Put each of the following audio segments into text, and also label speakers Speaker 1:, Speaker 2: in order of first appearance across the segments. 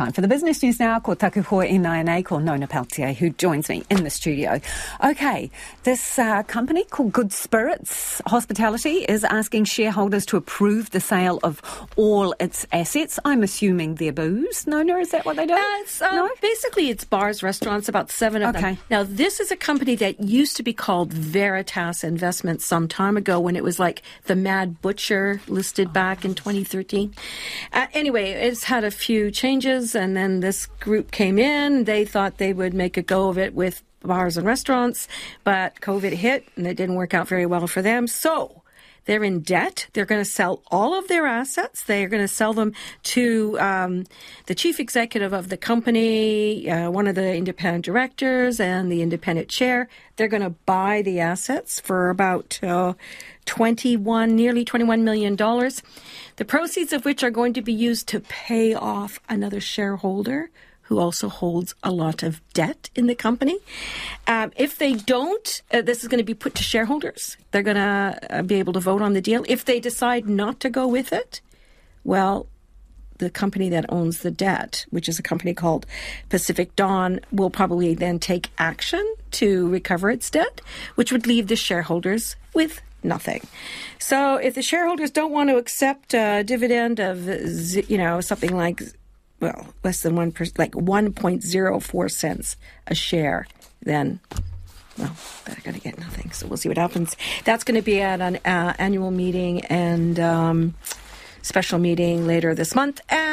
Speaker 1: Time for the business news now. Ko taku hoa nai ko Nona Pelletier, who joins me in the studio. Okay, this uh, company called Good Spirits Hospitality is asking shareholders to approve the sale of all its assets. I'm assuming they're booze. Nona, is that what they do?
Speaker 2: Uh, it's, uh,
Speaker 1: no?
Speaker 2: Basically, it's bars, restaurants, about seven of
Speaker 1: Okay.
Speaker 2: them. Now, this is a company that used to be called Veritas Investments some time ago when it was like the Mad Butcher listed back in 2013. Uh, anyway, it's had a few changes, and then this group came in. They thought they would make a go of it with bars and restaurants, but COVID hit and it didn't work out very well for them. So, they're in debt. They're going to sell all of their assets. They are going to sell them to um, the chief executive of the company, uh, one of the independent directors, and the independent chair. They're going to buy the assets for about uh, 21, nearly 21 million dollars. The proceeds of which are going to be used to pay off another shareholder who also holds a lot of debt in the company. Um, if they don't, uh, this is going to be put to shareholders. They're going to uh, be able to vote on the deal. If they decide not to go with it, well, the company that owns the debt, which is a company called Pacific Dawn, will probably then take action to recover its debt, which would leave the shareholders with nothing. So if the shareholders don't want to accept a dividend of, you know, something like, well, less than one, like 1.04 cents a share, then well, they're going to get nothing. So we'll see what happens. That's going to be at an uh, annual meeting and um, special meeting later this month. And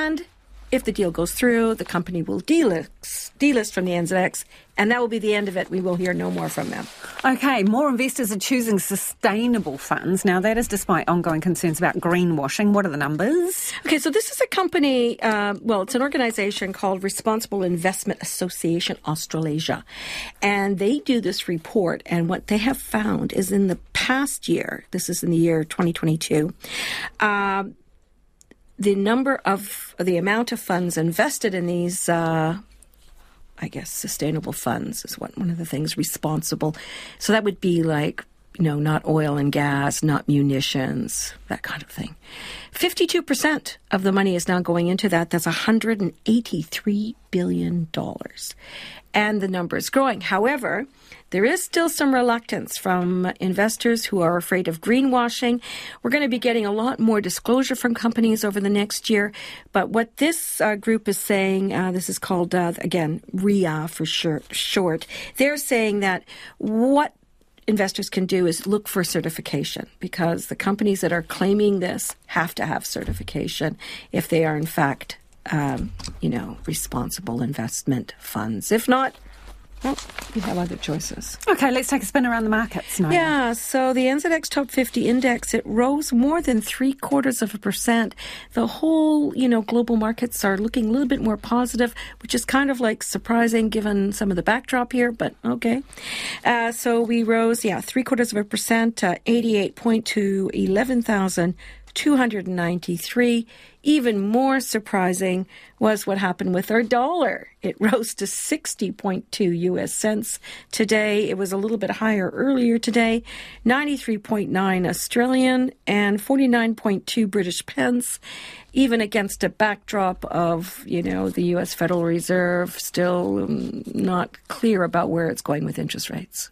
Speaker 2: if the deal goes through, the company will delist, delist from the NZX, and that will be the end of it. We will hear no more from them.
Speaker 1: Okay, more investors are choosing sustainable funds. Now, that is despite ongoing concerns about greenwashing. What are the numbers?
Speaker 2: Okay, so this is a company, um, well, it's an organization called Responsible Investment Association Australasia. And they do this report, and what they have found is in the past year, this is in the year 2022, um, the number of, the amount of funds invested in these, uh, I guess, sustainable funds is what one of the things responsible. So that would be like, you know, not oil and gas, not munitions, that kind of thing. 52% of the money is now going into that. That's $183 billion. And the number is growing. However, there is still some reluctance from investors who are afraid of greenwashing. We're going to be getting a lot more disclosure from companies over the next year. But what this uh, group is saying, uh, this is called, uh, again, RIA for short, short, they're saying that what investors can do is look for certification because the companies that are claiming this have to have certification if they are in fact um, you know responsible investment funds. If not well you have other choices
Speaker 1: Okay, let's take a spin around the markets. now.
Speaker 2: yeah, so the NZX Top 50 index, it rose more than three quarters of a percent. The whole, you know, global markets are looking a little bit more positive, which is kind of like surprising given some of the backdrop here, but okay. Uh, so we rose, yeah, three quarters of a percent, uh, 88 point to 11,293. Even more surprising was what happened with our dollar. It rose to 60.2 US cents today. It was a little bit higher earlier today, 93.9 Australian and 49.2 British pence, even against a backdrop of, you know, the US Federal Reserve still um, not clear about where it's going with interest rates.